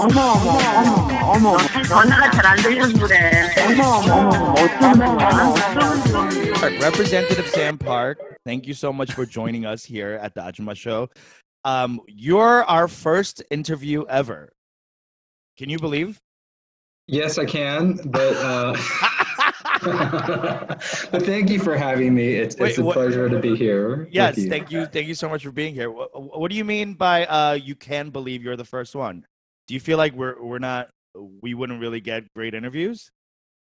어머 어머 어머 어머 전화가 잘 안 들려서 그래. 어머 어머 어머 어쩌면 Park, Representative Sam Park, thank you so much for joining us here at the Ajuma Show. Um, you're our first interview ever. Can you believe? Yes, I can, but uh, but thank you for having me. It's, Wait, it's a what- pleasure to be here. with yes, thank you. Thank you so much for being here. What, what do you mean by uh, you can believe you're the first one? Do you feel like we're we're not we wouldn't really get great interviews?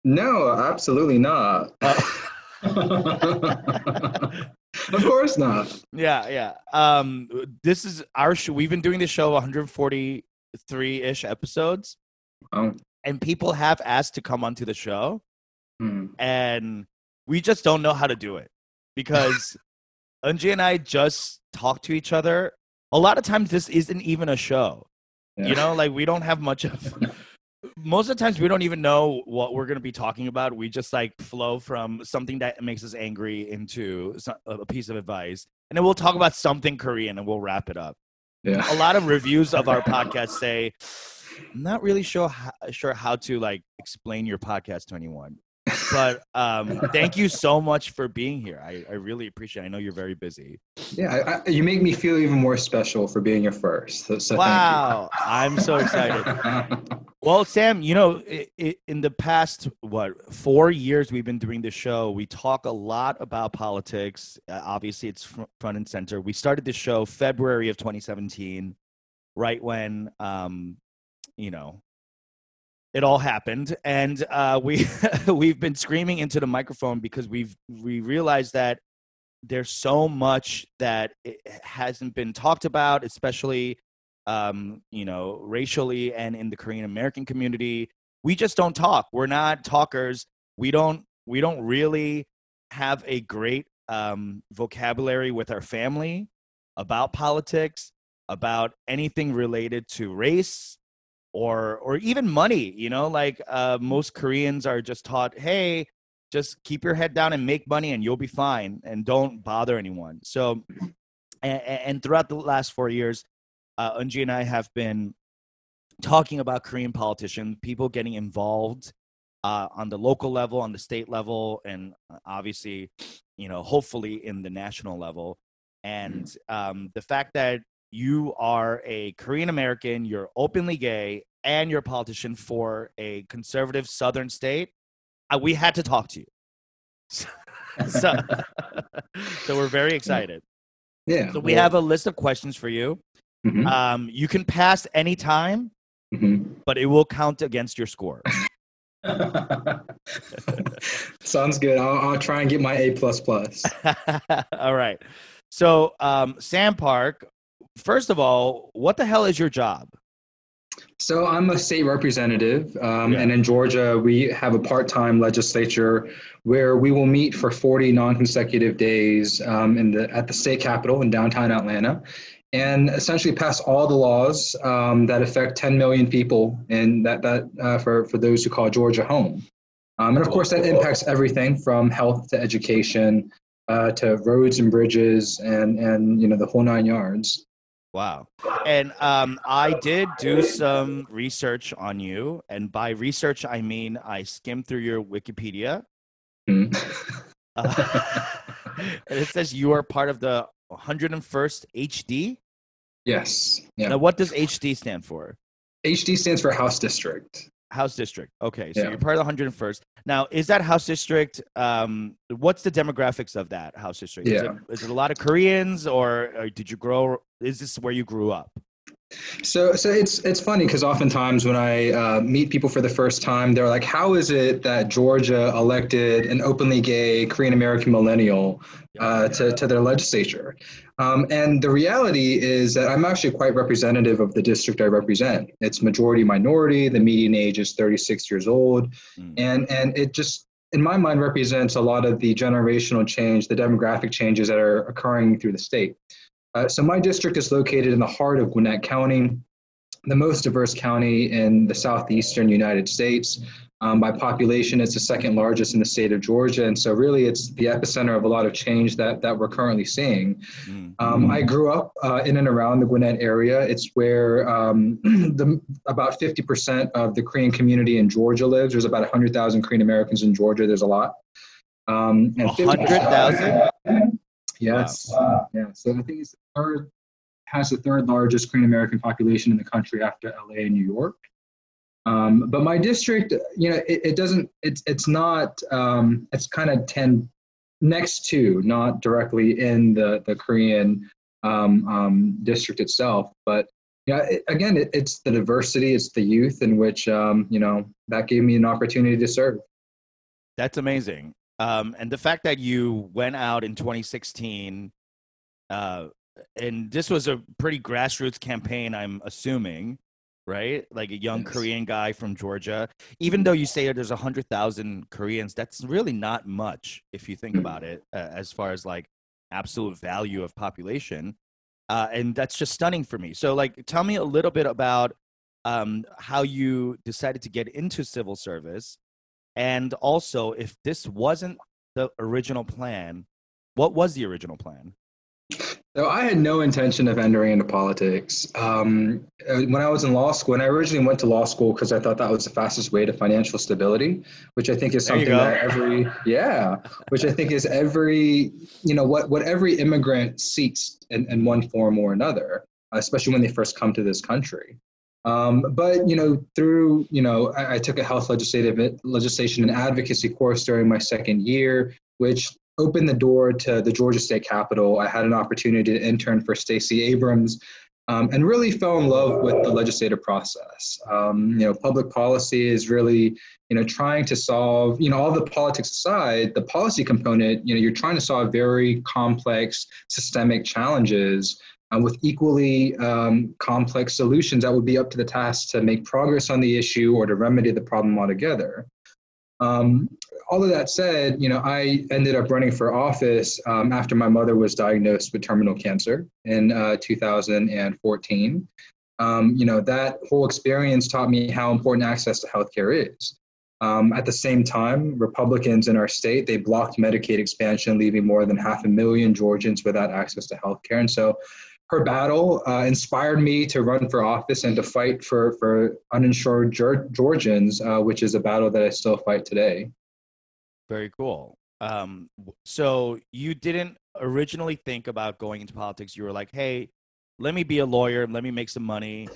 No, absolutely not. Uh, of course not. yeah, yeah. Um, this is our show. We've been doing this show 143 ish episodes, Oh, and people have asked to come onto the show. hmm. and we just don't know how to do it because Unji and I just talk to each other. A lot of times, this isn't even a show. Yeah. You know, like we don't have much of. Most of the times, we don't even know what we're going to be talking about. We just like flow from something that makes us angry into a piece of advice, and then we'll talk about something Korean, and we'll wrap it up yeah. a lot of reviews of our podcast say i'm not really sure how, sure how to like explain your podcast to anyone but um thank you so much for being here. I, I really appreciate it. i know you're very busy. Yeah, I, you make me feel even more special for being your first. So, so wow i'm so excited. Well sam you know i i in the past what four years we've been doing this show we talk a lot about politics. Uh, obviously it's fr- front and center. We started this show february of 2017 right when um you know it all happened and uh we we've been screaming into the microphone because we've we realized that there's so much that hasn't been talked about especially um you know racially and in the korean american community. We just don't talk. We're not talkers. We don't we don't really have a great um vocabulary with our family about politics about anything related to race or or even money you know like uh, most koreans are just taught hey just keep your head down and make money and you'll be fine and don't bother anyone. So and, and throughout the last four years uh, unji and i have been talking about korean politicians people getting involved uh, on the local level on the state level and uh, obviously you know hopefully in the national level. And um, the fact that you are a Korean American, you're openly gay, and you're a politician for a conservative southern state, uh, we had to talk to you. so, so we're very excited. yeah. So we have a list of questions for you. Mhm, Um, you can pass any time, mhm. but it will count against your score. Sounds good. I'll, I'll try and get my A plus plus. all right. So, um, Sam Park, first of all, what the hell is your job? So I'm a state representative, um, Yeah. and in Georgia we have a part-time legislature where we will meet for 40 non-consecutive days um, in the at the state capitol in downtown Atlanta, and essentially pass all the laws um, that affect 10 million people, and that that uh, for for those who call Georgia home, um, and of course that impacts everything from health to education uh, to roads and bridges and and you know the whole nine yards. Wow. And um, I did do some research on you. And by research, I mean I skimmed through your Wikipedia. Hmm. Uh, and it says you are part of the 101st HD. yes. Yeah. Now, what does HD stand for? HD stands for House District. House District. Okay, so Yeah. you're part of the 101st. Now, is that House District? Um, what's the demographics of that House District? Is, Yeah. it, is it a lot of Koreans, or, or did you grow? Is this where you grew up? So, so it's it's funny because oftentimes when I uh, meet people for the first time, they're like, "How is it that Georgia elected an openly gay Korean American millennial uh, to to their legislature?" Um, and the reality is that I'm actually quite representative of the district I represent. It's majority minority. The median age is 36 years old, Mm. and and it just in my mind represents a lot of the generational change, the demographic changes that are occurring through the state. Uh, so my district is located in the heart of Gwinnett County. the most diverse county in the southeastern United States. Um, by population, it's the second largest in the state of Georgia, and so really, it's the epicenter of a lot of change that that we're currently seeing. Mm. Um, I grew up uh, in and around the Gwinnett area. It's where um, the, about 50% of the Korean community in Georgia lives. There's about 100,000 Korean Americans in Georgia. There's a lot. Um, and 100,000? Yes. Yeah. So I think it's the third, has the third largest Korean American population in the country after LA and New York. Um, but my district, you know, it, it doesn't, it's, it's not, um, it's kind of 10 next to, not directly in the, the Korean um, um, district itself. But yeah, it, again, it, it's the diversity, it's the youth in which, um, you know, that gave me an opportunity to serve. That's amazing. Um, and the fact that you went out in 2016, uh, and this was a pretty grassroots campaign, I'm assuming, right? Like a young Yes. Korean guy from Georgia. Even though you say there's 100,000 Koreans, that's really not much if you think Mm. about it, uh, as far as like absolute value of population. Uh, and that's just stunning for me. So, like, tell me a little bit about um, how you decided to get into civil service and also, if this wasn't the original plan, what was the original plan? So I had no intention of entering into politics. Um, uh, when I was in law school, and I originally went to law school because I thought that was the fastest way to financial stability, which I think is something that every yeah, which I think is every you know what what every immigrant seeks in, in one form or another, especially when they first come to this country. Um, but you know, through you know, I, I took a health legislative legislation and advocacy course during my second year, which opened the door to the Georgia State Capitol. I had an opportunity to intern for Stacey Abrams. Um, and really fell in love with the legislative process. Um, you know, public policy is really, you know, trying to solve, you know, all the politics aside, the policy component, you know, you're trying to solve very complex systemic challenges uh, with equally um, complex solutions that would be up to the task to make progress on the issue or to remedy the problem altogether. Um, all of that said, you know, I ended up running for office um, after my mother was diagnosed with terminal cancer in uh, 2014. Um, you know, that whole experience taught me how important access to healthcare is. Um, at the same time, Republicans in our state they blocked Medicaid expansion, leaving more than half a million Georgians without access to healthcare. And so, her battle uh, inspired me to run for office and to fight for for uninsured Geor- Georgians, uh, which is a battle that I still fight today. Very cool. Um, so you didn't originally think about going into politics. You were like, "Hey, let me be a lawyer. Let me make some money.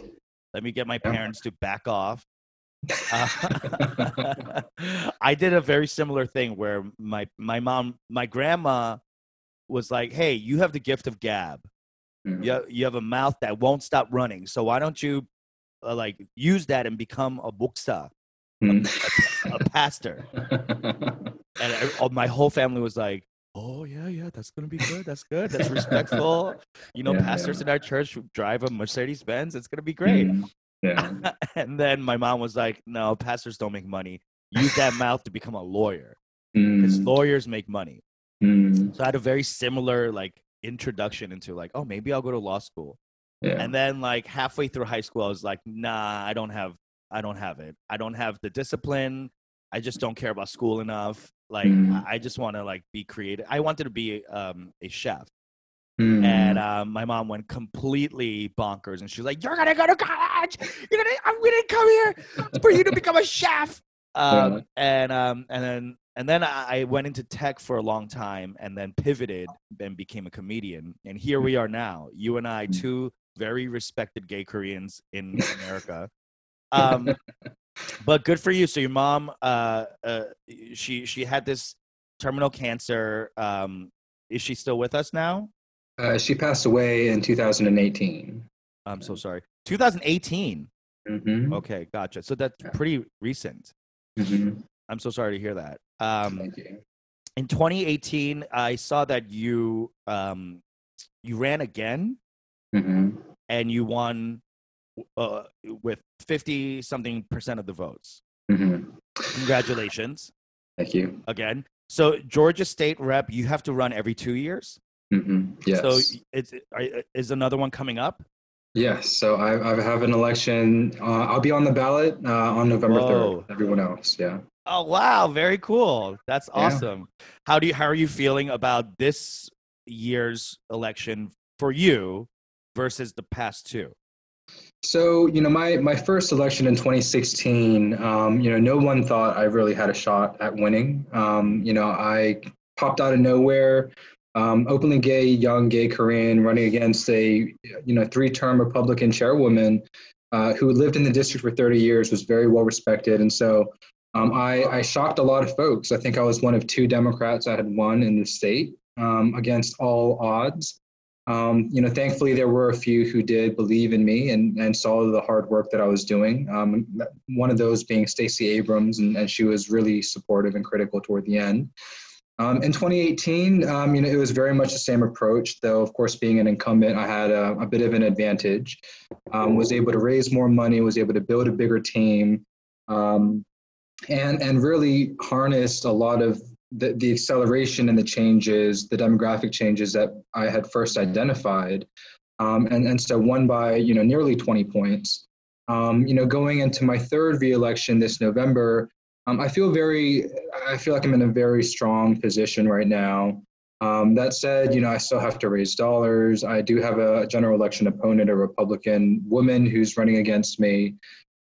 Let me get my parents to back off." Uh, I did a very similar thing where my my mom, my grandma, was like, "Hey, you have the gift of gab. Mhm. You you have a mouth that won't stop running. So why don't you uh, like use that and become a buksa, Mm. a pastor?" and I, oh, my whole family was like, "Oh yeah, yeah, that's gonna be good. That's good. That's respectful. You know, Yeah, pastors yeah. in our church drive a Mercedes Benz. It's gonna be great." Mm. Yeah. and then my mom was like, "No, pastors don't make money. Use that mouth to become a lawyer because Mm. lawyers make money." Mm. So I had a very similar like introduction into like, "Oh, maybe I'll go to law school." Yeah. And then like halfway through high school, I was like, "Nah, I don't have, I don't have it. I don't have the discipline. I just don't care about school enough. Like, Mm. I just want to like be creative. I wanted to be um, a chef." Mm. And um, my mom went completely bonkers, and she's like, "You're gonna go to college. You're gonna. I'm gonna come here for you to become a chef." Um, Yeah. And um, and then and then I went into tech for a long time, and then pivoted and became a comedian. And here we are now, you and I, Mm. two very respected gay Koreans in America. Um, but good for you. So your mom, uh, uh, she she had this terminal cancer. Um, is she still with us now? Uh, she passed away in 2018. I'm so sorry. 2018. Mm-hmm. Okay, gotcha. So that's pretty recent. Mm-hmm. I'm so sorry to hear that. Um, Thank you. in 2018, I saw that you um, you ran again Mm-hmm. and you won uh, with 50 something percent of the votes. Mm-hmm. Congratulations Thank you. again. So Georgia State rep, you have to run every two years. Mm-hmm. Yes. So it's is another one coming up? Yes, so I, I have an election. Uh, I'll be on the ballot uh, on November Whoa. 3rd. Everyone else, yeah. Oh wow, very cool. That's Yeah. awesome. How do you how are you feeling about this year's election for you versus the past two? So, you know, my, my first election in 2016, um, you know, no one thought I really had a shot at winning. Um, you know, I popped out of nowhere, um, openly gay, young gay Korean, running against a, you know, three-term Republican chairwoman uh, who lived in the district for 30 years, was very well respected. And so um, I, I shocked a lot of folks. I think I was one of two Democrats that had won in the state um, against all odds. Um, you know, thankfully there were a few who did believe in me and, and saw the hard work that I was doing. Um, one of those being Stacey Abrams, and, and she was really supportive and critical toward the end. Um, in 2018, um, you know, it was very much the same approach, though, of course, being an incumbent, I had a, a bit of an advantage. Was able to raise more money, was able to build a bigger team, um, and, and really harnessed a lot of the, the acceleration and the changes, the demographic changes that I had first identified. Um, and, and so won by, you know, nearly 20 points. Um, you know, going into my third reelection this November, um, I feel very, I feel like I'm in a very strong position right now. Um, that said, you know, I still have to raise dollars. I do have a general election opponent, a Republican woman who's running against me.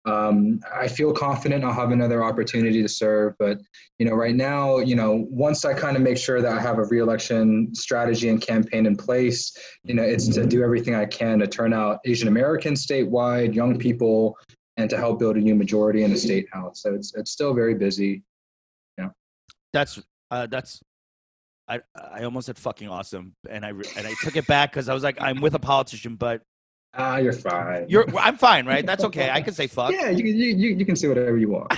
Um, I feel confident I'll have another opportunity to serve, but you know, right now, you know, once I kind of make sure that I have a reelection strategy and campaign in place, you know, it's to do everything I can to turn out Asian Americans statewide, young people, and to help build a new majority in the state house. So it's it's still very busy. Yeah. That's uh, that's. I I almost said fucking awesome, and I and I took it back because I was like, I'm with a politician, but Ah, you're fine. you're I'm fine, right? That's okay. I can say fuck. yeah, you, can- you you you can say whatever you want.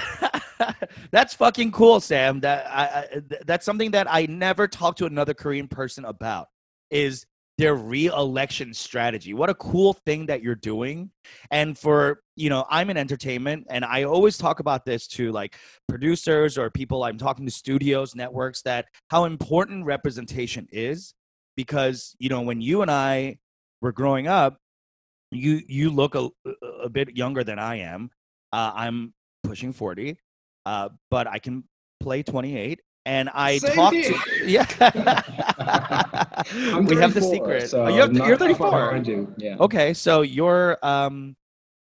that's fucking cool, Sam. That I, I that's something that I never talked to another Korean person about. Is their re-election strategy? What a cool thing that you're doing. And for you know, I'm in entertainment, and I always talk about this to like producers or people I'm talking to, studios, networks, that how important representation is. Because you know, when you and I were growing up, you you look a, a bit younger than I am. Uh, I'm pushing 40, uh, but I can play 28. And I Same talk to yeah. We have the secret. so Oh, you're, you're 34. behind you. Yeah. Okay, so you're um,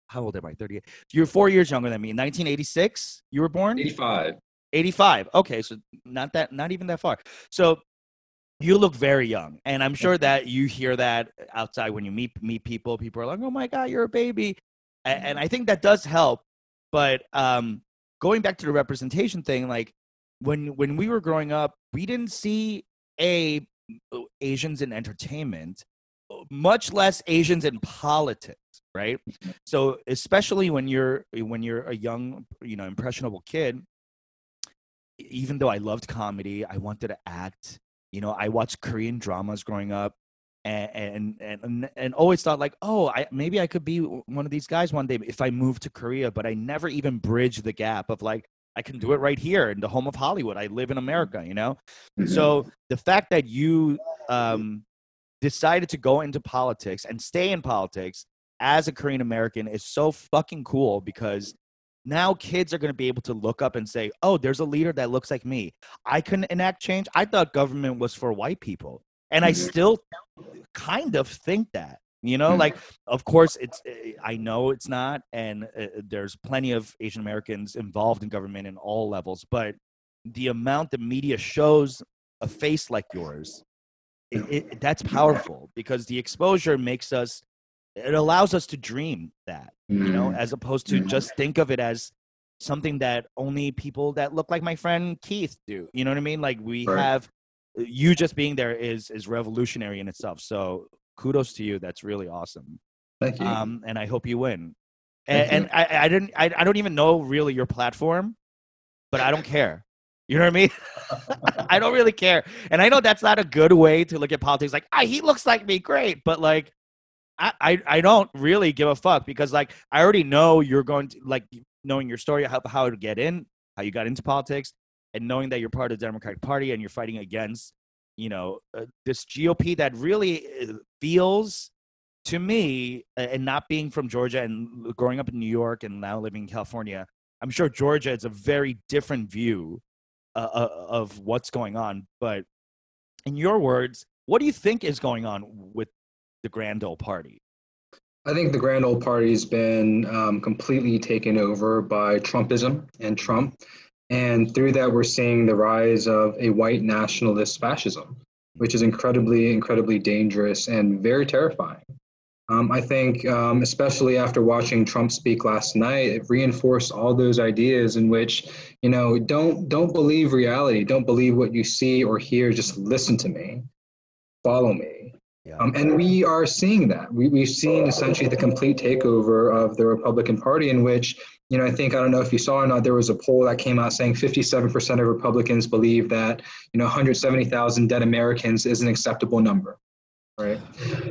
how old am I? 38. You're four years younger than me. 1986. You were born. 85. 85. Okay, so not that, not even that far. So you look very young, and I'm sure that you hear that outside when you meet meet people. People are like, "Oh my god, you're a baby," A- and, I think that does help. But um, going back to the representation thing, like when when we were growing up, we didn't see a uh, Asians in entertainment, uh, much less Asians in politics, right? Mm-hmm. So especially when you're when you're a young, you know, impressionable kid, even though I loved comedy, I wanted to act. You know, I watched Korean dramas growing up, and and and, and always thought like, oh, I maybe I could be one of these guys one day if I moved to Korea. But I never even bridged the gap of like, I can do it right here in the home of Hollywood. I live in America, you know. So the fact that you um, decided to go into politics and stay in politics as a Korean American is so fucking cool because now kids are going to be able to look up and say, "Oh, there's a leader that looks like me. I can enact change." I thought government was for white people, and I Mhm. still kind of think that. You know, Mhm. like of course it's eh, I know it's not and uh, there's plenty of Asian Americans involved in government in all levels, but the amount the media shows a face like yours it, it, that's powerful because the exposure makes us it allows us to dream that you know as opposed to Mhm. just think of it as something that only people that look like my friend keith do you know what i mean? Like we Right. have you just being there is is revolutionary in itself. So kudos to you. That's really awesome. Thank you. um and i hope you win. Thank and, and I, I didn't I, I don't even know really your platform but i don't care. You know what i mean? I don't really care. And i know that's not a good way to look at politics. Like ah, he looks like me. Great. But like I, I i don't really give a fuck because like i already know you're going to like knowing your story how, how to get in how you got into politics and knowing that you're part of the democratic party and you're fighting against you know uh, this gop that really uh, feels to me, and not being from Georgia and growing up in New York and now living in California, I'm sure Georgia is a very different view uh, uh, of what's going on. But in your words, what do you think is going on with the Grand old Party? I think the Grand old Party has been um, completely taken over by Trumpism and Trump. And through that, we're seeing the rise of a white nationalist fascism, which is incredibly, incredibly dangerous and very terrifying. Um, I think, um, especially after watching Trump speak last night, it reinforced all those ideas in which, you know, don't don't believe reality, don't believe what you see or hear. Just listen to me, follow me. Yeah. Um, and we are seeing that. We, we've seen essentially the complete takeover of the Republican Party, in which, you know, I think, I don't know if you saw or not, there was a poll that came out saying 57% of Republicans believe that, you know, 170,000 dead Americans is an acceptable number right?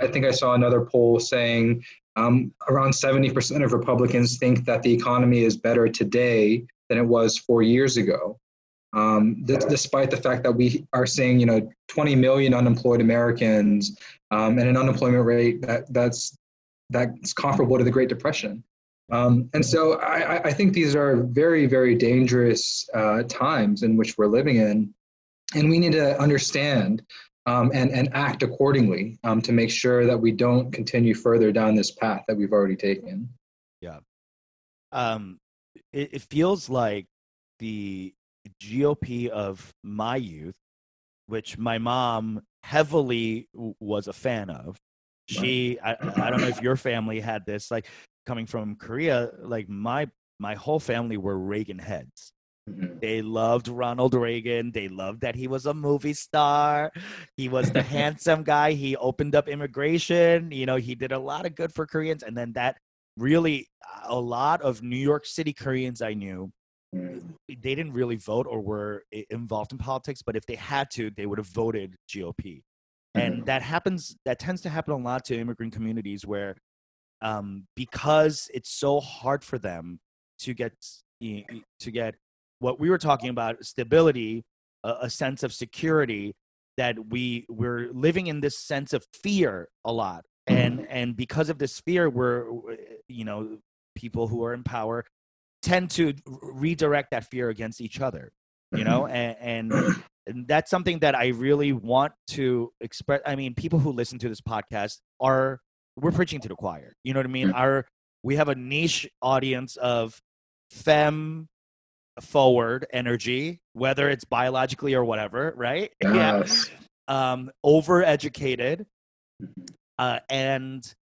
I think I saw another poll saying um, around 70% of Republicans think that the economy is better today than it was four years ago. Um, th- despite the fact that we are seeing, you know, 20 million unemployed Americans um, and an unemployment rate that that's that's comparable to the Great Depression. Um, and so I, I, think these are very, very dangerous uh, times in which we're living in. And we need to understand um, and, and act accordingly um, to make sure that we don't continue further down this path that we've already taken. Yeah. Um, it, it feels like the GOP of my youth, which my mom heavily was a fan of. She, I, I don't know if your family had this, like coming from Korea, like my my whole family were Reagan heads. Mm-hmm. They loved Ronald Reagan. They loved that he was a movie star. He was the handsome guy. He opened up immigration. You know, he did a lot of good for Koreans. And then that really, a lot of New York City Koreans I knew. They didn't really vote or were involved in politics. But if they had to, they would have voted GOP. And mm-hmm. that happens, that tends to happen a lot to immigrant communities where, um, because it's so hard for them to get to get what we were talking about stability a, a sense of security that we we're living in this sense of fear a lot and and because of this fear we're you know people who are in power tend to redirect that fear against each other you know mm-hmm. and, and, and that's something that i really want to express i mean people who listen to this podcast are we're preaching to the choir you know what i mean mm-hmm. our we have a niche audience of fem forward energy, whether it's biologically or whatever, right? Yes. Yeah. Um, overeducated, mm-hmm. uh, and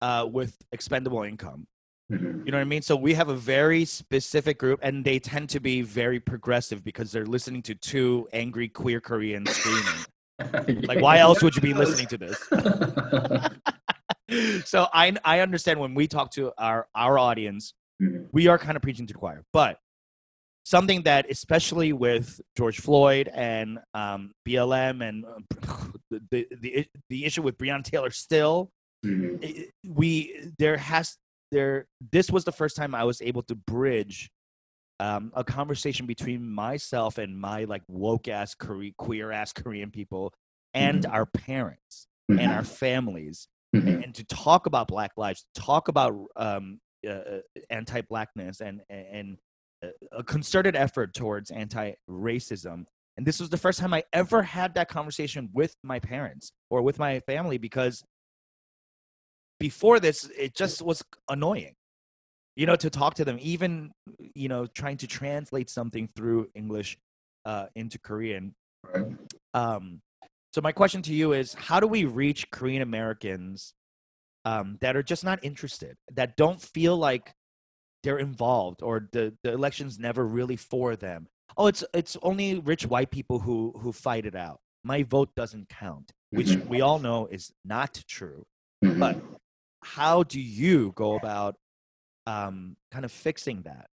uh, with expendable income. Mm-hmm. You know what I mean? So we have a very specific group, and they tend to be very progressive because they're listening to two angry queer Koreans screaming. like, why else would you be listening to this? so I I understand when we talk to our our audience, mm-hmm. we are kind of preaching to the choir, but something that especially with George Floyd and um, BLM and the, the the issue with Breonna Taylor still mm-hmm. we there has there this was the first time I was able to bridge um, a conversation between myself and my like woke ass queer ass Korean people and mm-hmm. our parents mm-hmm. and our families and, mm-hmm. and, to talk about black lives talk about um, uh, uh anti-blackness and and a concerted effort towards anti-racism and this was the first time i ever had that conversation with my parents or with my family because before this it just was annoying you know to talk to them even you know trying to translate something through english uh, into korean right. um, so my question to you is how do we reach korean americans um, that are just not interested that don't feel like they're involved or the, the election's never really for them oh it's it's only rich white people who who fight it out my vote doesn't count which mm-hmm. we all know is not true mm-hmm. but how do you go about um, kind of fixing that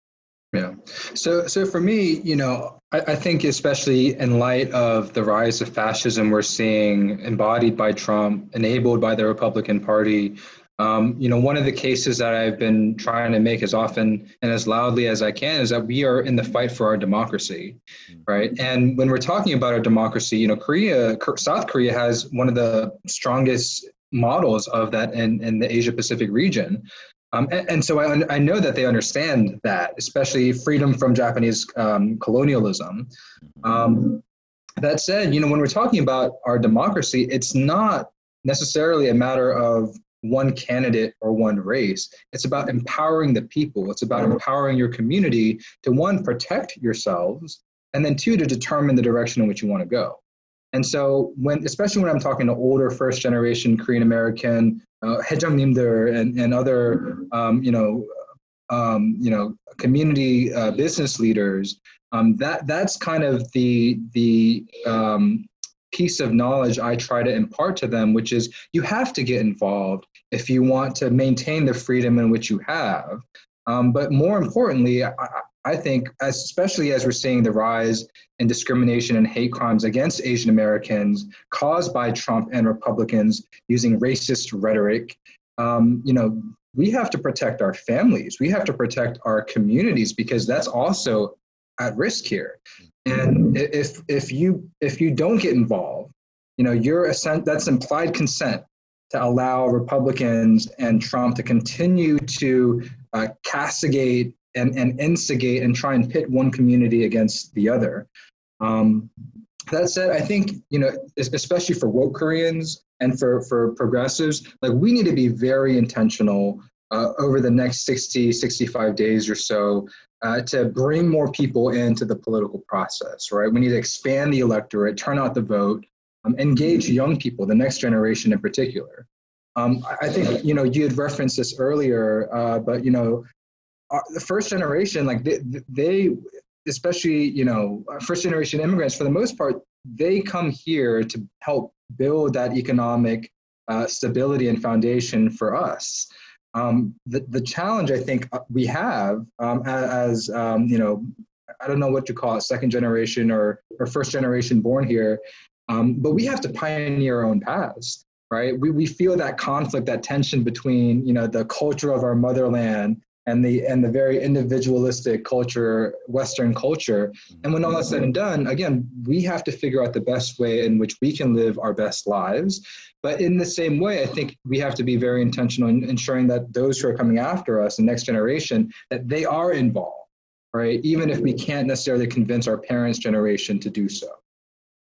yeah. So, so for me, you know, I, I, think especially in light of the rise of fascism we're seeing embodied by Trump, enabled by the Republican Party, um, you know, one of the cases that I've been trying to make as often and as loudly as I can is that we are in the fight for our democracy, mm. right? And when we're talking about our democracy, you know, Korea, South Korea has one of the strongest models of that in, in the Asia Pacific region. Um, and, and, so I, I know that they understand that, especially freedom from Japanese um, colonialism. Um, that said, you know, when we're talking about our democracy, it's not necessarily a matter of one candidate or one race. It's about empowering the people. It's about empowering your community to one, protect yourselves, and then two, to determine the direction in which you want to go. And so, when especially when I'm talking to older first generation Korean American, uh, Nimder and, and other, um, you know, um, you know, community uh, business leaders, um, that that's kind of the the um, piece of knowledge I try to impart to them, which is you have to get involved if you want to maintain the freedom in which you have. Um, but more importantly, I, I think, especially as we're seeing the rise in discrimination and hate crimes against Asian Americans caused by Trump and Republicans using racist rhetoric, um, you know, we have to protect our families. We have to protect our communities because that's also at risk here. And if if you if you don't get involved, you know, you're assent, that's implied consent to allow Republicans and Trump to continue to uh, castigate and, and instigate and try and pit one community against the other. Um, that said, I think, you know, especially for woke Koreans and for, for progressives, like we need to be very intentional uh, over the next 60, 65 days or so uh, to bring more people into the political process, right? We need to expand the electorate, turn out the vote, um, engage young people, the next generation in particular. Um, I think, you know, you had referenced this earlier, uh, but, you know, the first generation, like they, they, especially you know, first generation immigrants, for the most part, they come here to help build that economic uh, stability and foundation for us. Um, the, the challenge I think uh, we have um, as, um, you know, I don't know what you call it, second generation or, or first generation born here, um, but we have to pioneer our own paths, right? We, we feel that conflict, that tension between, you know, the culture of our motherland and the and the very individualistic culture western culture. And when all is said and done again we have to figure out the best way in which we can live our best lives. But in the same way i think we have to be very intentional in ensuring that those who are coming after us the next generation that they are involved right? Even if we can't necessarily convince our parents generation to do so.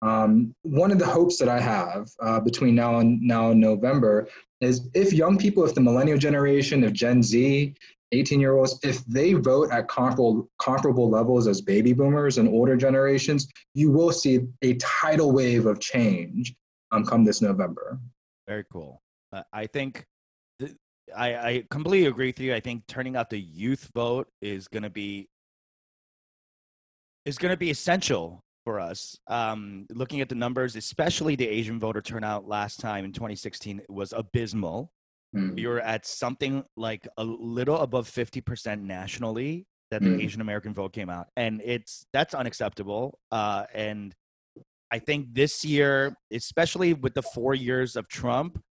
Um, one of the hopes that I have uh, between now and now and November is if young people, if the millennial generation, if Gen Z, 18 year olds, if they vote at comparable, comparable levels as baby boomers and older generations, you will see a tidal wave of change um, come this November. Very cool. Uh, I think th- I, I completely agree with you. I think turning out the youth vote is going to be is going to be essential for us. Um, looking at the numbers, especially the Asian voter turnout last time in 2016 was abysmal. Mm. We were at something like a little above 50% nationally that the mm. Asian American vote came out. And it's that's unacceptable. Uh, and I think this year, especially with the four years of Trump,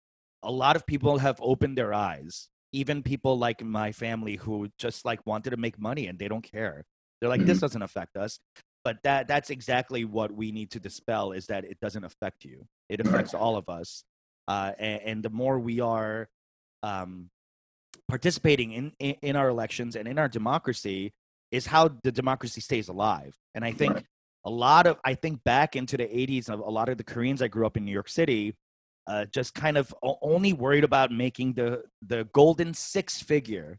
a lot of people have opened their eyes. Even people like my family who just like wanted to make money and they don't care. They're like, mm this doesn't affect us. But that that's exactly what we need to dispel is that it doesn't affect you. It affects all of us. Uh, and, and the more we are um, participating in, in, in our elections and in our democracy is how the democracy stays alive. And I think right. a lot of I think back into the 80s of a lot of the Koreans I grew up in New York City uh, just kind of only worried about making the the golden six figure,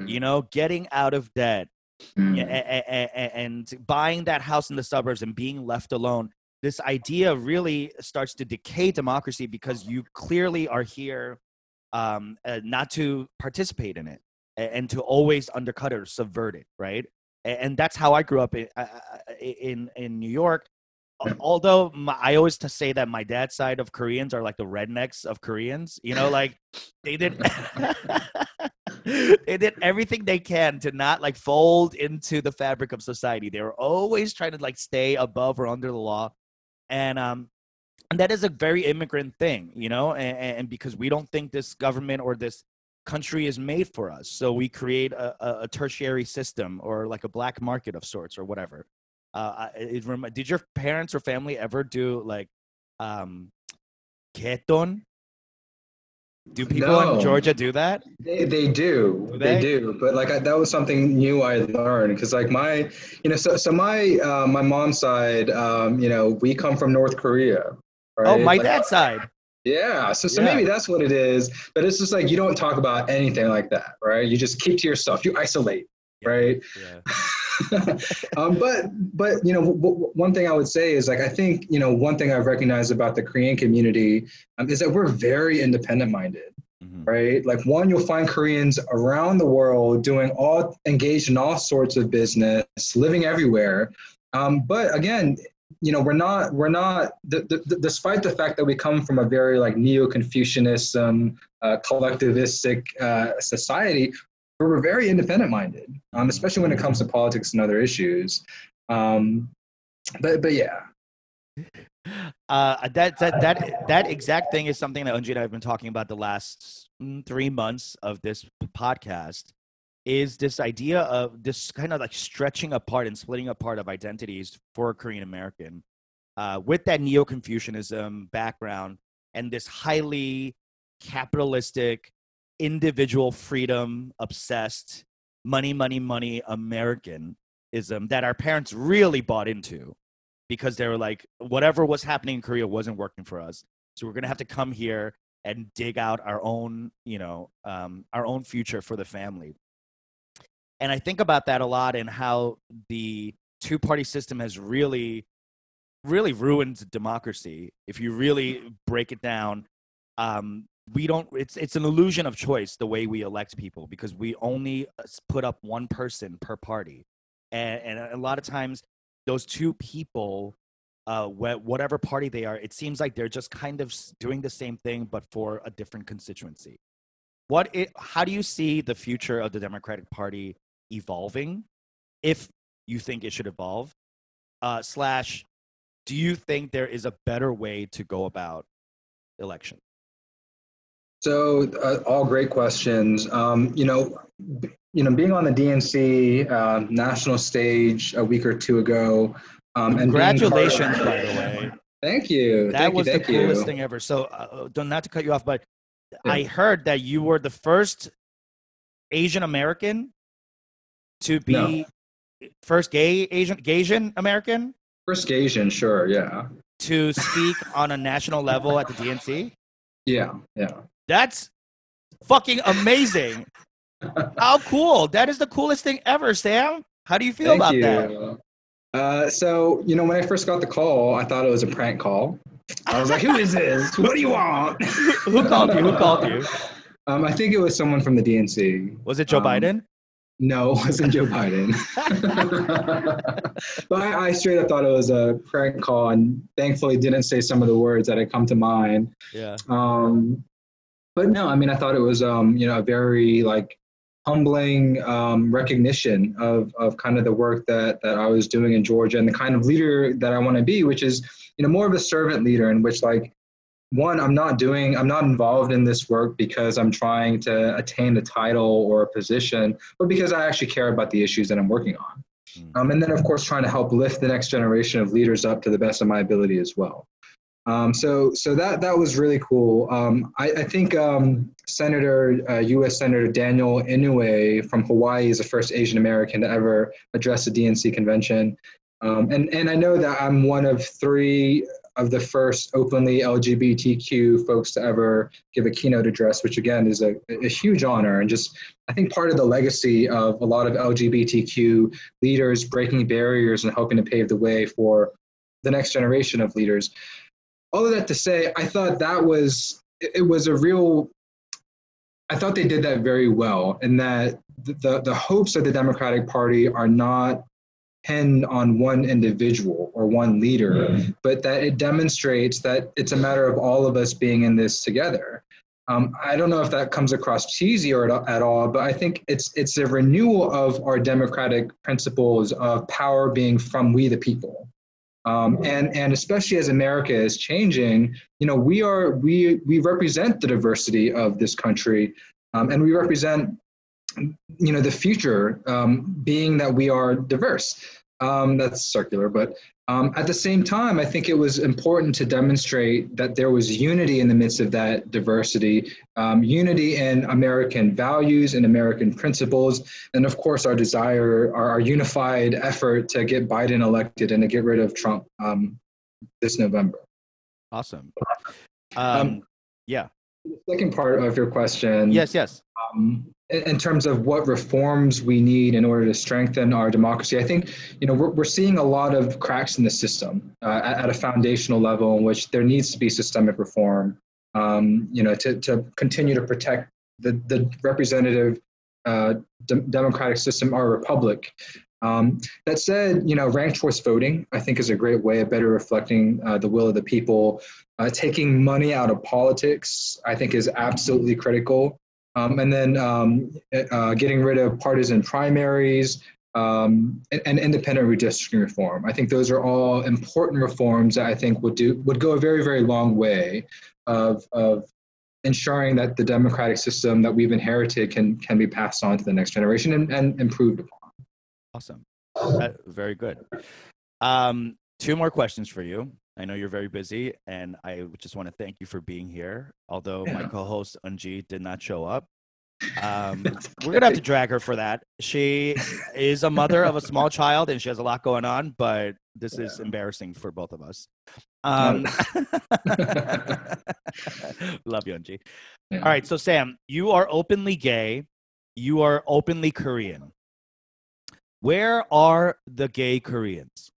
mm. you know, getting out of debt mm. and buying that house in the suburbs and being left alone. This idea really starts to decay democracy because you clearly are here um, uh, not to participate in it and, to always undercut it or subvert it, right? And, that's how I grew up in uh, uh, in, in New York. Although my, I always to say that my dad's side of Koreans are like the rednecks of Koreans, you know, like they did they did everything they can to not like fold into the fabric of society. They were always trying to like stay above or under the law. And um and that is a very immigrant thing you know and, and, because we don't think this government or this country is made for us so we create a, a tertiary system or like a black market of sorts or whatever uh, it, did your parents or family ever do like um keton Do people No. in Georgia do that? They, they do, Do they? they? do. But like I, that was something new I learned because like my, you know, so so my uh, my mom's side, um, you know, we come from North Korea. Right? Oh, my Like, dad's side. Yeah, so so Yeah. maybe that's what it is. But it's just like you don't talk about anything like that, right? You just keep to yourself. You isolate, Yeah. right? Yeah. um, but but you know w- w- one thing I would say is like I think you know one thing I've recognized about the Korean community um, is that we're very independent minded Mhm. right? Like one, you'll find Koreans around the world doing all engaged in all sorts of business, living everywhere. Um, but again, you know, we're not we're not d- d- despite the fact that we come from a very like neo-Confucianism, uh, collectivistic uh, society. but We're very independent minded, um, especially when it comes to politics and other issues. Um, but but yeah, Uh, that that that that exact thing is something that Unji and I have been talking about the last mm, three months of this podcast. Is this idea of this kind of like stretching apart and splitting apart of identities for a Korean American, uh, with that neo Confucianism background and this highly capitalistic, individual freedom obsessed, money, money, money Americanism that our parents really bought into because they were like, whatever was happening in Korea wasn't working for us. So we're gonna have to come here and dig out our own, you know, um, our own future for the family. And I think about that a lot and how the two-party system has really, really ruined democracy. If you really break it down, um, we don't. It's it's an illusion of choice the way we elect people because we only uh, put up one person per party, and, and a lot of times those two people uh, wh- whatever party they are, it seems like they're just kind of doing the same thing, but for a different constituency. What? It, how do you see the future of the Democratic Party evolving, if you think it should evolve? Uh, slash, do you think there is a better way to go about election? So, uh, all great questions. Um, you know, b- you know, being on the DNC uh, national stage a week or two ago, um, and part of- Congratulations, by the way. Thank you. That thank was you, the coolest you. thing ever. So, uh, don't not to cut you off, but Yeah. I heard that you were the first Asian American to be first gay Asian Gaysian American First Asian, sure, yeah, to speak on a national level at the DNC. yeah, yeah. That's fucking amazing. How cool! That is the coolest thing ever, Sam. How do you feel Thank about you. that? Uh, so, you know, when I first got the call, I thought it was a prank call. I was like, "Who is this? What do you want?" Who called you? Who called you? Um, I think it was someone from the DNC. Was it Joe Um, Biden? No, it wasn't Joe Biden. but I, I straight up thought it was a prank call, and thankfully didn't say some of the words that had come to mind. Yeah. Um, but no, I mean, I thought it was, um, you know, a very like humbling um, recognition of of kind of the work that that I was doing in Georgia and the kind of leader that I want to be, which is, you know, more of a servant leader, in which like one, I'm not doing, I'm not involved in this work because I'm trying to attain a title or a position, but because I actually care about the issues that I'm working on. Mm. Um, and then, of course, trying to help lift the next generation of leaders up to the best of my ability as well. Um, so, so that that was really cool. Um, I, I think um, Senator, uh, U.S. Senator Daniel Inouye from Hawaii is the first Asian American to ever address a DNC convention, um, and and I know that I'm one of three of the first openly LGBTQ folks to ever give a keynote address, which again is a, a huge honor and just I think part of the legacy of a lot of LGBTQ leaders breaking barriers and helping to pave the way for the next generation of leaders. All of that to say, I thought that was it was a real. I thought they did that very well, and that the, the hopes of the Democratic Party are not pinned on one individual or one leader, but that it demonstrates that it's a matter of all of us being in this together. Um, I don't know if that comes across cheesy or at, at all, but I think it's it's a renewal of our democratic principles of power being from we the people. Um, and and especially as America is changing, you know, we are we we represent the diversity of this country, um, and we represent, you know, the future, um, being that we are diverse. Um, that's circular, but Um, at the same time, I think it was important to demonstrate that there was unity in the midst of that diversity, um, unity in American values and American principles, and of course, our desire, our, our unified effort to get Biden elected and to get rid of Trump um, this November. Awesome. Um, yeah. The second part of your question. Yes, yes. In, terms of what reforms we need in order to strengthen our democracy, I think you know we're, we're seeing a lot of cracks in the system uh, at, at, a foundational level in which there needs to be systemic reform. Um, you know, to, to continue to protect the the representative uh, de- democratic system, our republic. Um, that said, you know, ranked choice voting, I think, is a great way of better reflecting uh, the will of the people. Uh, taking money out of politics, I think, is absolutely critical. Um, and then um, uh, getting rid of partisan primaries um, and, and, independent redistricting reform. I think those are all important reforms that I think would do would go a very very long way of of ensuring that the democratic system that we've inherited can can be passed on to the next generation and, and improved upon. Awesome. Uh, very good. Um, two more questions for you. I know you're very busy, and I just want to thank you for being here. Although yeah. my co-host Unji did not show up, um, we're gonna have to drag her for that. She is a mother of a small child, and she has a lot going on. But this yeah. is embarrassing for both of us. Um, love you, Unji. Yeah. All right, so Sam, you are openly gay. You are openly Korean. Where are the gay Koreans?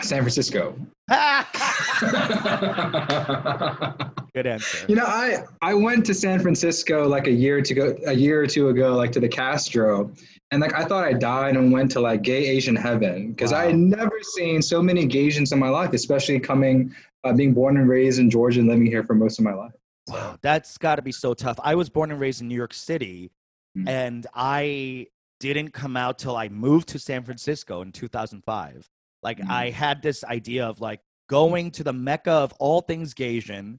San Francisco. Good answer. You know, I I went to San Francisco like a year to go a year or two ago, like to the Castro, and like I thought I died and went to like gay Asian heaven because wow. I had never seen so many gay Asians in my life, especially coming uh, being born and raised in Georgia and living here for most of my life. Wow, that's got to be so tough. I was born and raised in New York City, mm-hmm. and I didn't come out till I moved to San Francisco in 2005. Like mm-hmm. I had this idea of like going to the mecca of all things Gaysian,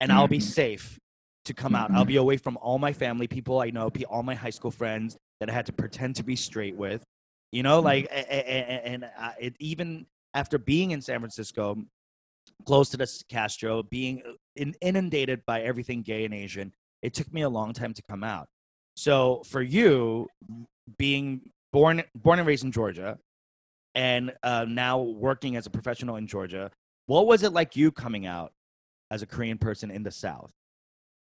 and mm-hmm. I'll be mm-hmm. safe to come out. I'll be mm-hmm. away from all my family, people I know, all my high school friends that I had to pretend to be straight with. You know, like and, and it, even after being in San Francisco, close to the Castro, being inundated by everything gay and Asian, it took me a long time to come out. So for you, being born born and raised in Georgia, and uh, now working as a professional in Georgia, what was it like you coming out as a Korean person in the South?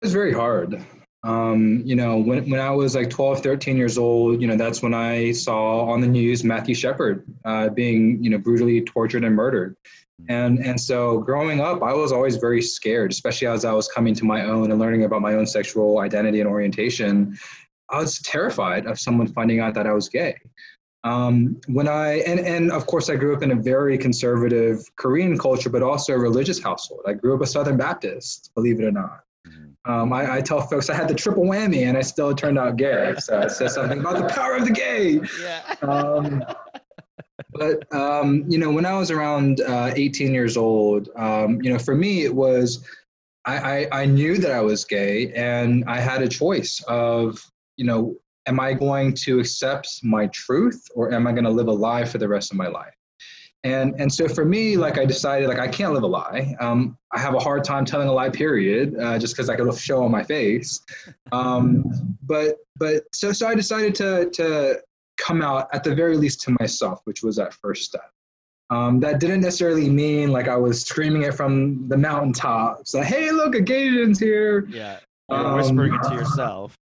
It was very hard. Um, you know, when, when I was like 12, 13 years old, you know, that's when I saw on the news Matthew Shepard uh, being, you know, brutally tortured and murdered. And, and so growing up, I was always very scared, especially as I was coming to my own and learning about my own sexual identity and orientation. I was terrified of someone finding out that I was gay. Um, when I and and of course I grew up in a very conservative Korean culture, but also a religious household. I grew up a Southern Baptist, believe it or not. Mm-hmm. Um, I, I, tell folks I had the triple whammy, and I still turned out gay. So it says something about the power of the gay. Yeah. Um, but um, you know, when I was around uh, 18 years old, um, you know, for me it was I, I, I knew that I was gay, and I had a choice of you know, am I going to accept my truth or am I going to live a lie for the rest of my life? And and so for me, like I decided, like I can't live a lie. Um, I have a hard time telling a lie, period, uh, just because I could show on my face. Um, but but so so I decided to to come out at the very least to myself, which was that first step. Um, that didn't necessarily mean like I was screaming it from the mountaintops. Like, hey, look, a Gaysian's here. Yeah, You're whispering it to um, yourself.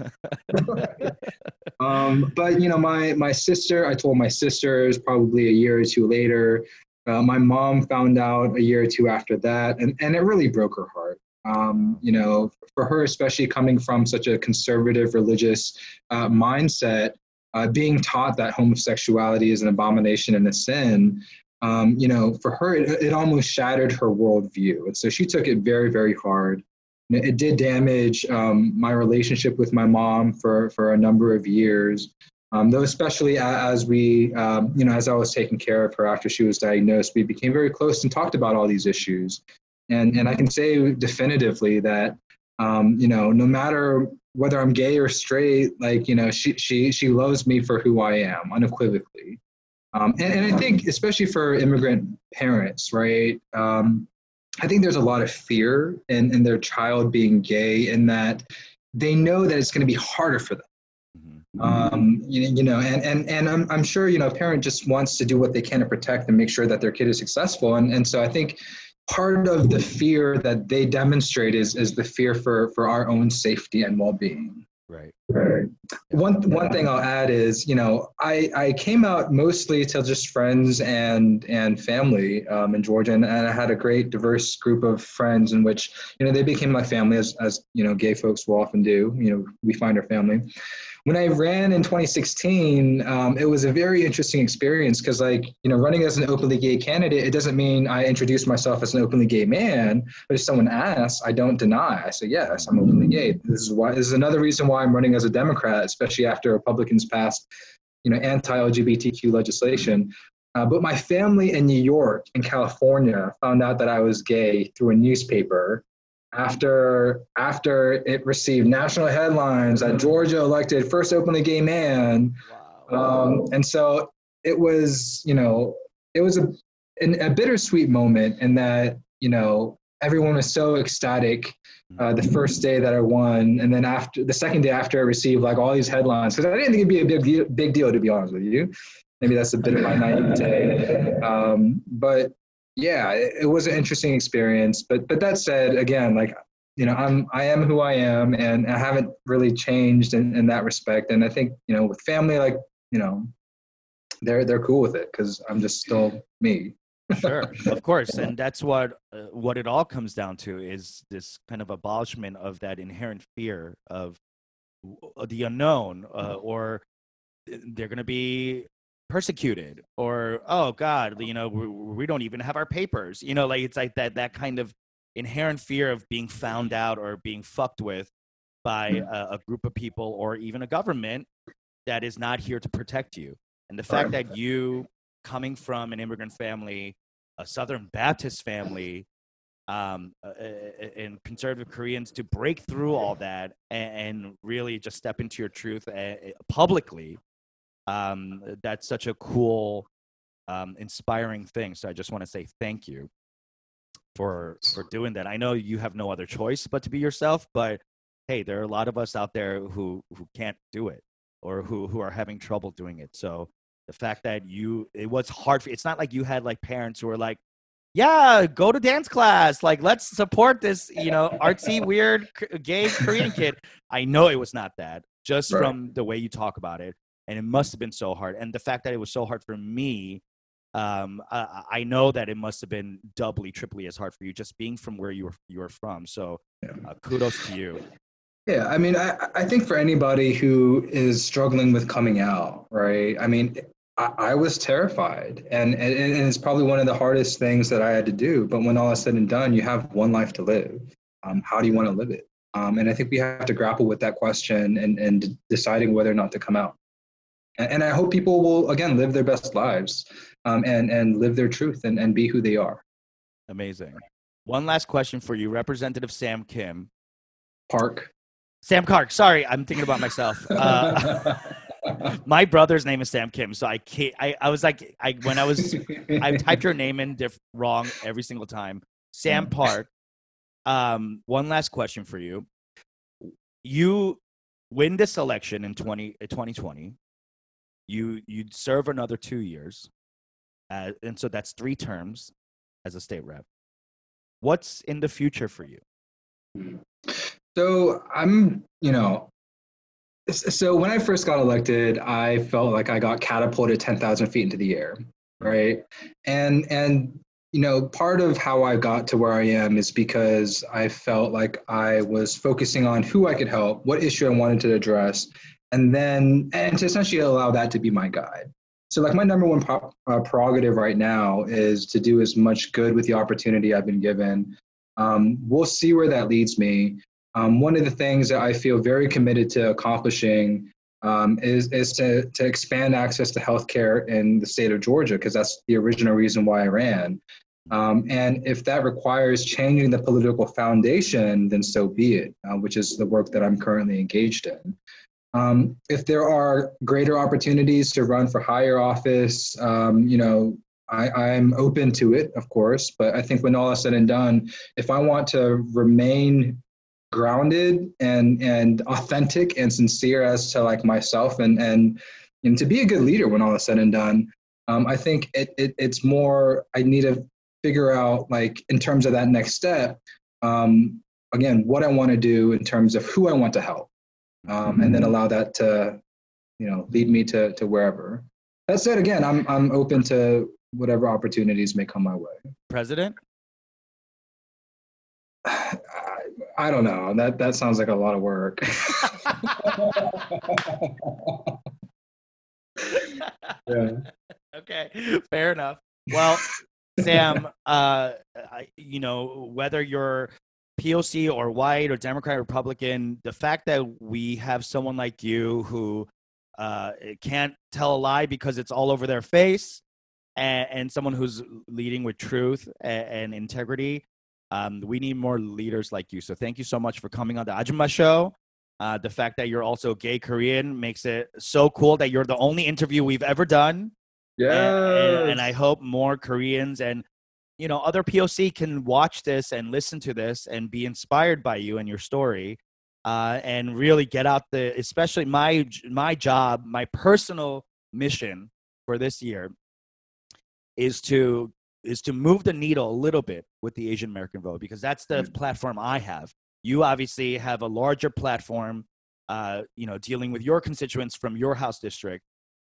um, but you know, my my sister, I told my sisters probably a year or two later. Uh, my mom found out a year or two after that, and, and it really broke her heart. Um, you know, for her, especially coming from such a conservative religious uh, mindset, uh, being taught that homosexuality is an abomination and a sin, um, you know, for her, it, it, almost shattered her worldview. And so she took it very, very hard it did damage um, my relationship with my mom for, for a number of years. Um, though especially as we, um, you know, as I was taking care of her after she was diagnosed, we became very close and talked about all these issues. And, and I can say definitively that, um, you know, no matter whether I'm gay or straight, like, you know, she, she, she loves me for who I am unequivocally. Um, and, and I think, especially for immigrant parents, right? Um, I think there's a lot of fear in, in their child being gay, in that they know that it's going to be harder for them. Mhm. Um, you, you know, and, and, and I'm, I'm sure, you know, a parent just wants to do what they can to protect and make sure that their kid is successful. And, and so I think part of the fear that they demonstrate is, is the fear for, for our own safety and well-being. Right. One one thing I'll add is, you know, I, I came out mostly to just friends and and family um, in Georgia, and, and I had a great diverse group of friends in which, you know, they became my family as as you know, gay folks will often do. You know, we find our family. When I ran in 2016, um, it was a very interesting experience because, like, you know, running as an openly gay candidate, it doesn't mean I introduce myself as an openly gay man. But if someone asks, I don't deny. I say, yes, I'm openly gay. This is why. This is another reason why I'm running as a Democrat, especially after Republicans passed, you know, anti-LGBTQ legislation. Uh, but my family in New York and California found out that I was gay through a newspaper after after it received national headlines that Georgia elected first openly gay man, Wow. um, and so it was you know it was a an, a bittersweet moment in that you know everyone was so ecstatic uh, the first day that I won, and then after the second day after I received like all these headlines because I didn't think it'd be a big deal, big deal to be honest with you. Maybe that's a bit of my naivete, um, but yeah, it, it was an interesting experience. But but that said, again, like you know, I'm I am who I am, and I haven't really changed in, in that respect. And I think you know, with family, like you know, they're they're cool with it because I'm just still me. Sure of course and that's what uh, what it all comes down to is this kind of abolishment of that inherent fear of w- the unknown uh, or they're going to be persecuted or oh god you know we, we don't even have our papers you know like it's like that that kind of inherent fear of being found out or being fucked with by a, a group of people or even a government that is not here to protect you and the fact that you coming from an immigrant family, a Southern Baptist family, um, and conservative Koreans to break through all that and, and really just step into your truth uh, publicly. Um, that's such a cool, um, inspiring thing. So I just want to say thank you for for doing that. I know you have no other choice but to be yourself, but hey, there are a lot of us out there who who can't do it or who who are having trouble doing it. So the fact that you it was hard for it's not like you had like parents who were like yeah go to dance class like let's support this you know artsy weird gay korean kid i know it was not that just Right. from the way you talk about it and it must have been so hard and the fact that it was so hard for me um i, I know that it must have been doubly triply as hard for you just being from where you were you were from so Yeah. uh, kudos to you Yeah, I mean, I, I think for anybody who is struggling with coming out, right? I mean, I, I was terrified, and, and and it's probably one of the hardest things that I had to do. But when all is said and done, you have one life to live. Um, how do you want to live it? Um, and I think we have to grapple with that question and and deciding whether or not to come out. And, and I hope people will again live their best lives, um, and and live their truth and and be who they are. amazing one last question for you representative sam kim Park. sam Kark, sorry i'm thinking about myself uh, my brother's name is Sam Kim, so I can't. I, I was like, I when I was I typed your name in diff- wrong every single time. Sam Park. Um, one last question for you. You win this election in 20, uh, 2020. You you'd serve another two years, uh, and so that's three terms as a state rep. What's in the future for you? So I'm, you know, so when I first got elected, I felt like I got catapulted 10,000 feet into the air, right? And and you know, part of how I got to where I am is because I felt like I was focusing on who I could help, what issue I wanted to address, and then and to essentially allow that to be my guide. So, like my number one pro- uh, prerogative right now is to do as much good with the opportunity I've been given. Um, we'll see where that leads me. Um, one of the things that I feel very committed to accomplishing um, is, is to, to expand access to healthcare in the state of Georgia, because that's the original reason why I ran. Um, and if that requires changing the political foundation, then so be it, uh, which is the work that I'm currently engaged in. Um, if there are greater opportunities to run for higher office, um, you know, I, I'm open to it, of course. But I think when all is said and done, if I want to remain grounded and and authentic and sincere as to like myself and and and to be a good leader when all is said and done, um, I think it, it it's more. I need to figure out like in terms of that next step. Um, again, what I want to do in terms of who I want to help um, and then allow that to, you know, lead me to to wherever. That said, again, I'm I'm open to whatever opportunities may come my way. President? I, don't know. That that sounds like a lot of work. yeah. okay, fair enough. Well, Sam, uh, you know, whether you're POC or white or Democrat, or Republican, the fact that we have someone like you who uh, can't tell a lie because it's all over their face, and, and someone who's leading with truth and, and integrity, um, we need more leaders like you. So thank you so much for coming on the Ajumma Show. Uh, the fact that you're also gay Korean makes it so cool that you're the only interview we've ever done. Yeah. And, and, I hope more Koreans and you know other poc can watch this and listen to this and be inspired by you and your story uh, and really get out the especially my my job my personal mission for this year is to is to move the needle a little bit with the asian american vote because that's the mm-hmm. platform i have. You obviously have a larger platform uh, you know dealing with your constituents from your house district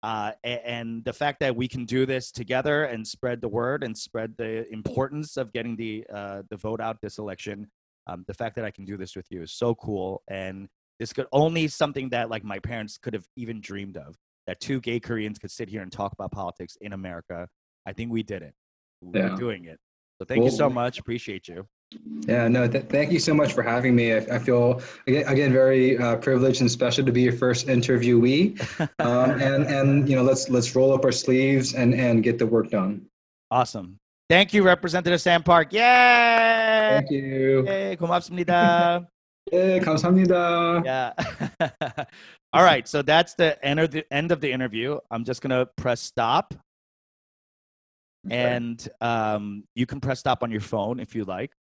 uh, and the fact that we can do this together and spread the word and spread the importance of getting the uh, the vote out this election um, the fact that i can do this with you is so cool and this could only something that like my parents could have even dreamed of that two gay koreans could sit here and talk about politics in america. I think we did it we're doing it so thank well, you so much appreciate you yeah, no, th- thank you so much for having me. I, I feel again, again very uh, privileged and special to be your first interviewee. Um, and and you know, let's let's roll up our sleeves and and get the work done. Awesome. Thank you, Representative Sam Park. Yay! Thank you. Hey, 고맙습니다. hey, 감사합니다. Yeah. All right, so that's the end of the end of the interview. I'm just gonna press stop. And um, you can press stop on your phone if you like.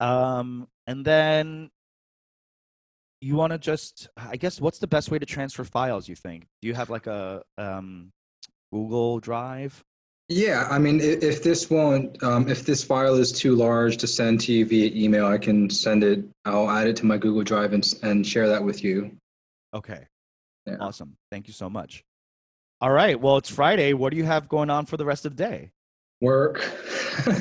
Um, and then you want to just, I guess, what's the best way to transfer files? You think? Do you have like a um, Google Drive? Yeah, I mean, if this won't, um, if this file is too large to send to you via email, I can send it. I'll add it to my Google Drive and and share that with you. Okay. Yeah. Awesome. Thank you so much. All right. Well, it's Friday. What do you have going on for the rest of the day? Work.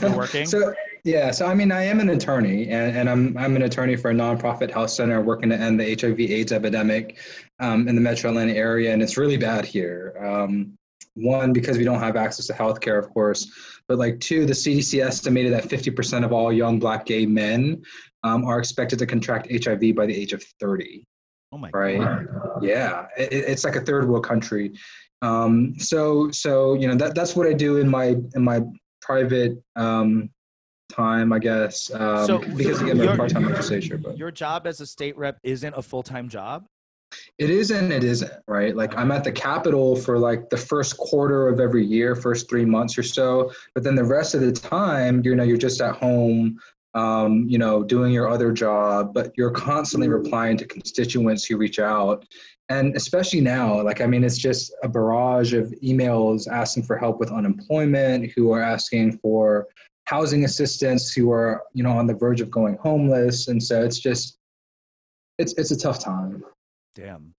You're working. so yeah, so I mean, I am an attorney, and, and I'm I'm an attorney for a nonprofit health center working to end the HIV/AIDS epidemic um, in the Metro Atlanta area, and it's really bad here. Um, one, because we don't have access to health care, of course, but like two, the CDC estimated that 50% of all young Black gay men um, are expected to contract HIV by the age of 30. Oh my right? God. Yeah, it, it's like a third world country. Um, so so you know that that's what I do in my in my private um, time, I guess. Um, so because again, I'm a part-time legislature. But your job as a state rep isn't a full-time job. It is and it isn't, right? Like I'm at the Capitol for like the first quarter of every year, first three months or so, but then the rest of the time, you know, you're just at home, um, you know, doing your other job, but you're constantly replying to constituents who reach out. And especially now, like, I mean, it's just a barrage of emails asking for help with unemployment, who are asking for housing assistance who are you know on the verge of going homeless. And so it's just it's it's a tough time. Damn.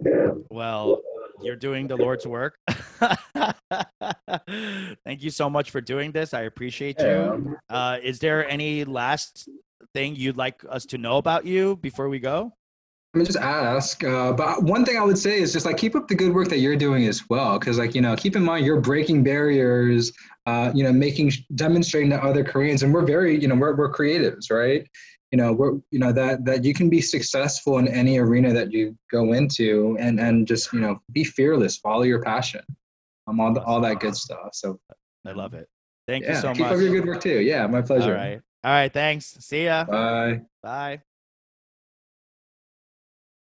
Well you're doing the lord's work thank you so much for doing this i appreciate you uh, is there any last thing you'd like us to know about you before we go let me just ask. Uh, but one thing I would say is just like keep up the good work that you're doing as well, because like you know, keep in mind you're breaking barriers. Uh, you know, making demonstrating to other Koreans, and we're very you know we're we're creatives, right? You know, we're you know that that you can be successful in any arena that you go into, and and just you know be fearless, follow your passion, um, all the, all that good stuff. So I love it. Thank yeah, you so keep much. Keep up your good work too. Yeah, my pleasure. All right. All right. Thanks. See ya. Bye. Bye.